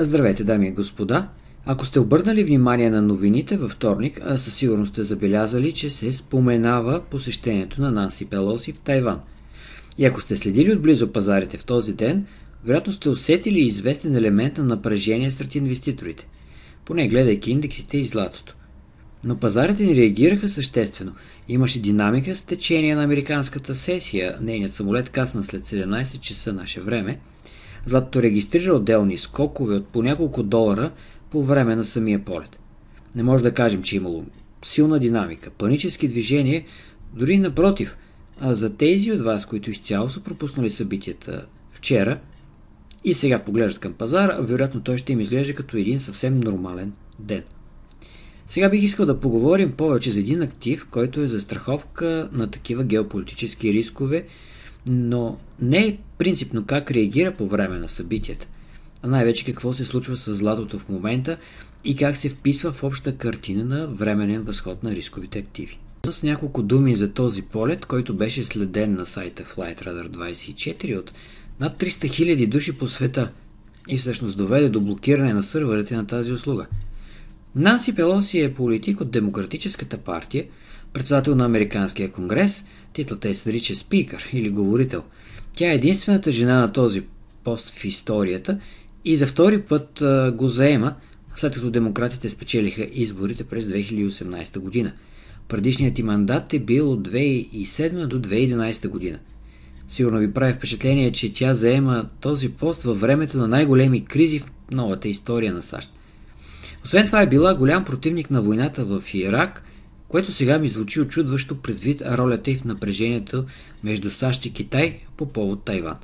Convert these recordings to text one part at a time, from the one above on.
Здравейте, дами и господа! Ако сте обърнали внимание на новините във вторник, със сигурност сте забелязали, че се споменава посещението на Нанси Пелоси в Тайван. И ако сте следили отблизо пазарите в този ден, вероятно сте усетили известен елемент на напрежение сред инвеститорите, поне гледайки индексите и златото. Но пазарите не реагираха съществено. Имаше динамика с течение на американската сесия. Нейният самолет касна след 17 часа наше време – Златото регистрира отделни скокове от по няколко долара по време на самия полет. Не може да кажем, че е имало силна динамика, панически движения, дори напротив. А за тези от вас, които изцяло са пропуснали събитията вчера и сега поглеждат към пазара, вероятно той ще им изглежда като един съвсем нормален ден. Сега бих искал да поговорим повече за един актив, който е застраховка на такива геополитически рискове но не е принципно как реагира по време на събитията, а най-вече какво се случва с златото в момента и как се вписва в обща картина на временен възход на рисковите активи. С няколко думи за този полет, който беше следен на сайта FlightRadar24 от над 300 000 души по света и всъщност доведе до блокиране на сървърите на тази услуга. Нанси Пелоси е политик от Демократическата партия, председател на Американския конгрес – Титлата е се спикър или говорител. Тя е единствената жена на този пост в историята и за втори път а, го заема, след като демократите спечелиха изборите през 2018 година. Предишният ти мандат е бил от 2007 до 2011 година. Сигурно ви прави впечатление, че тя заема този пост във времето на най-големи кризи в новата история на САЩ. Освен това е била голям противник на войната в Ирак което сега ми звучи очудващо предвид ролята и в напрежението между САЩ и Китай по повод Тайван.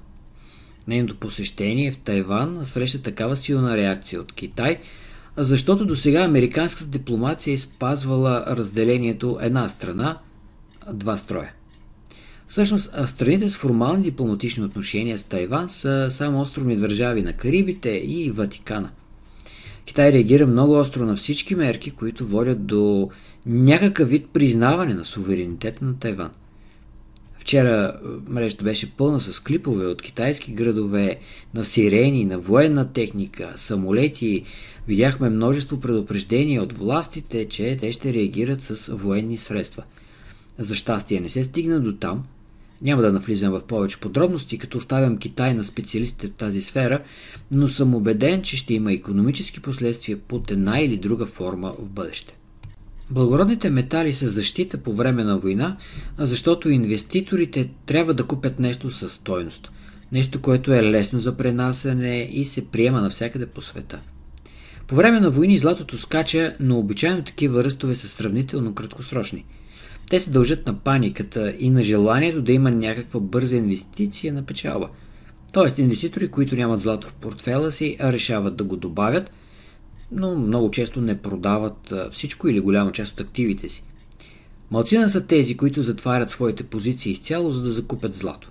Нейното посещение в Тайван среща такава силна реакция от Китай, защото до сега американската дипломация е спазвала разделението една страна, два строя. Всъщност, страните с формални дипломатични отношения с Тайван са само островни държави на Карибите и Ватикана – Китай реагира много остро на всички мерки, които водят до някакъв вид признаване на суверенитета на Тайван. Вчера е, мрежата беше пълна с клипове от китайски градове, на сирени, на военна техника, самолети. Видяхме множество предупреждения от властите, че те ще реагират с военни средства. За щастие не се стигна до там, няма да навлизам в повече подробности, като оставям Китай на специалистите в тази сфера, но съм убеден, че ще има економически последствия под една или друга форма в бъдеще. Благородните метали са защита по време на война, защото инвеститорите трябва да купят нещо със стойност. Нещо, което е лесно за пренасене и се приема навсякъде по света. По време на войни златото скача, но обичайно такива ръстове са сравнително краткосрочни – те се дължат на паниката и на желанието да има някаква бърза инвестиция на печалба. Тоест, инвеститори, които нямат злато в портфела си, а решават да го добавят, но много често не продават всичко или голяма част от активите си. Малцина са тези, които затварят своите позиции изцяло, за да закупят злато.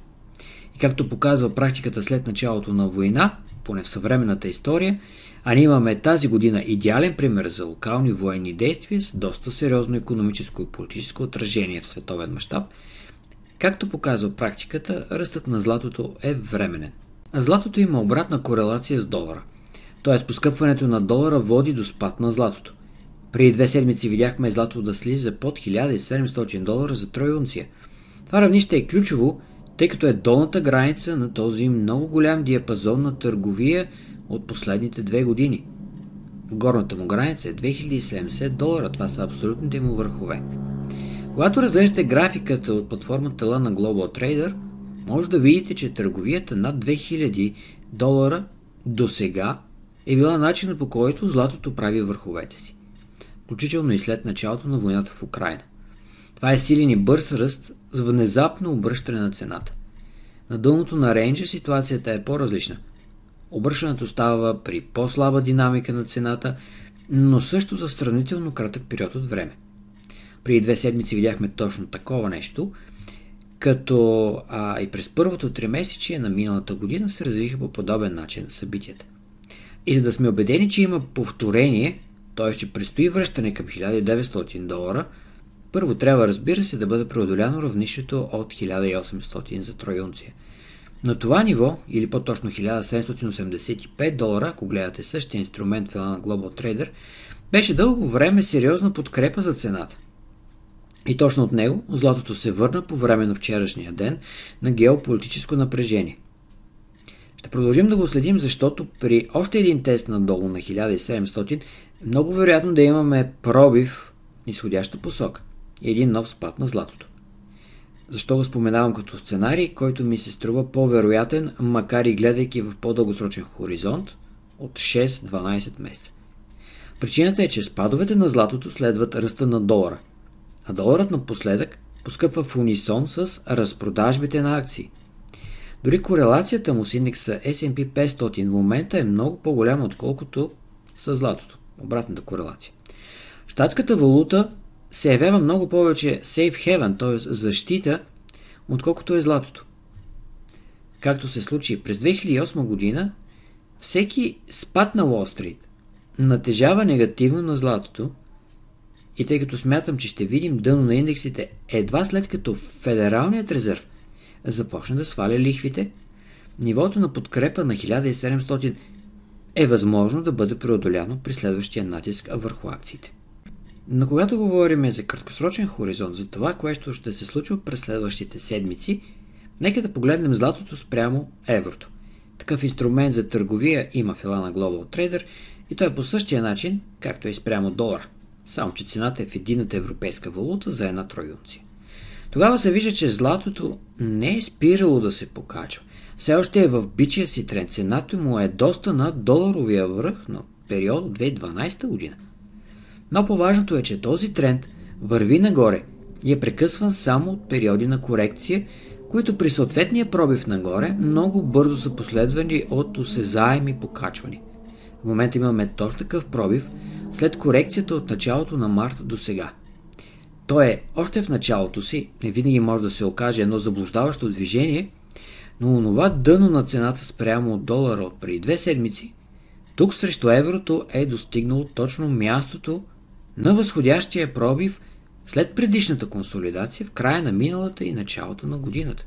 И както показва практиката след началото на война, поне в съвременната история, а ние имаме тази година идеален пример за локални военни действия с доста сериозно економическо и политическо отражение в световен мащаб. Както показва практиката, ръстът на златото е временен. А златото има обратна корелация с долара. Т.е. поскъпването на долара води до спад на златото. Преди две седмици видяхме злато да слиза под 1700 долара за тройунция. Това равнище е ключово, тъй като е долната граница на този много голям диапазон на търговия от последните две години. Горната му граница е 2070 долара. Това са абсолютните му върхове. Когато разглеждате графиката от платформата на Global Trader, може да видите, че търговията над 2000 долара до сега е била начина по който златото прави върховете си. Включително и след началото на войната в Украина. Това е силен и бърз ръст с внезапно обръщане на цената. На дълното на рейнджа ситуацията е по-различна – Обръщането става при по-слаба динамика на цената, но също за сравнително кратък период от време. При две седмици видяхме точно такова нещо, като а, и през първото три месече на миналата година се развиха по подобен начин събитията. И за да сме убедени, че има повторение, т.е. че предстои връщане към 1900 долара, първо трябва, разбира се, да бъде преодоляно равнището от 1800 за троюнция – На това ниво, или по-точно 1785 долара, ако гледате същия инструмент в на Global Trader, беше дълго време сериозна подкрепа за цената. И точно от него златото се върна по време на вчерашния ден на геополитическо напрежение. Ще продължим да го следим, защото при още един тест надолу на 1700 е много вероятно да имаме пробив в нисходяща посока и един нов спад на златото. Защо го споменавам като сценарий, който ми се струва по-вероятен, макар и гледайки в по-дългосрочен хоризонт от 6-12 месеца. Причината е, че спадовете на златото следват ръста на долара, а доларът напоследък поскъпва в унисон с разпродажбите на акции. Дори корелацията му с индекса S&P 500 в момента е много по-голяма, отколкото с златото. Обратната корелация. Штатската валута се явява много повече safe haven, т.е. защита, отколкото е златото. Както се случи през 2008 година, всеки спад на Уолл Стрит натежава негативно на златото и тъй като смятам, че ще видим дъно на индексите едва след като Федералният резерв започне да сваля лихвите, нивото на подкрепа на 1700 е възможно да бъде преодоляно при следващия натиск върху акциите. Но когато говорим за краткосрочен хоризонт, за това, което ще се случва през следващите седмици, нека да погледнем златото спрямо еврото. Такъв инструмент за търговия има в на Global Trader и той е по същия начин, както е и спрямо долара. Само, че цената е в едината европейска валута за една тройунция. Тогава се вижда, че златото не е спирало да се покачва. Все още е в бичия си тренд. Цената му е доста над доларовия връх на период от 2012 година. Но по-важното е, че този тренд върви нагоре и е прекъсван само от периоди на корекция, които при съответния пробив нагоре много бързо са последвани от осезаеми покачвани. В момента имаме точно такъв пробив след корекцията от началото на март до сега. Той е още в началото си, не винаги може да се окаже едно заблуждаващо движение, но онова дъно на цената спрямо от долара от преди две седмици, тук срещу еврото е достигнало точно мястото, на възходящия пробив след предишната консолидация в края на миналата и началото на годината.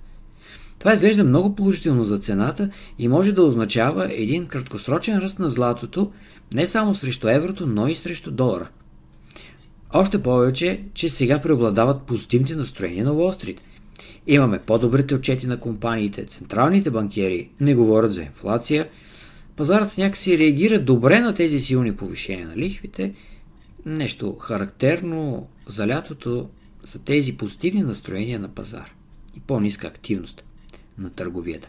Това изглежда много положително за цената и може да означава един краткосрочен ръст на златото не само срещу еврото, но и срещу долара. Още повече, че сега преобладават позитивните настроения на Уолстрит. Имаме по-добрите отчети на компаниите, централните банкери не говорят за инфлация, пазарът някакси реагира добре на тези силни повишения на лихвите – Нещо характерно за лятото са тези позитивни настроения на пазар и по-ниска активност на търговията.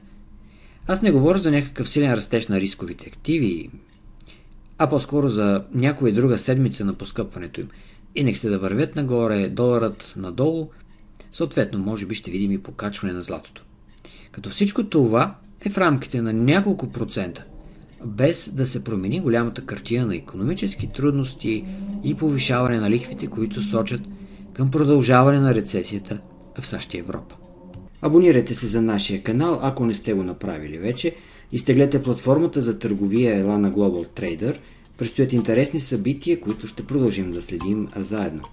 Аз не говоря за някакъв силен растеж на рисковите активи, а по-скоро за някоя друга седмица на поскъпването им. Индексите да вървят нагоре, доларът надолу, съответно може би ще видим и покачване на златото. Като всичко това е в рамките на няколко процента – без да се промени голямата картина на економически трудности и повишаване на лихвите, които сочат към продължаване на рецесията в САЩ и Европа. Абонирайте се за нашия канал, ако не сте го направили вече. Изтеглете платформата за търговия Elana Global Trader. Предстоят интересни събития, които ще продължим да следим заедно.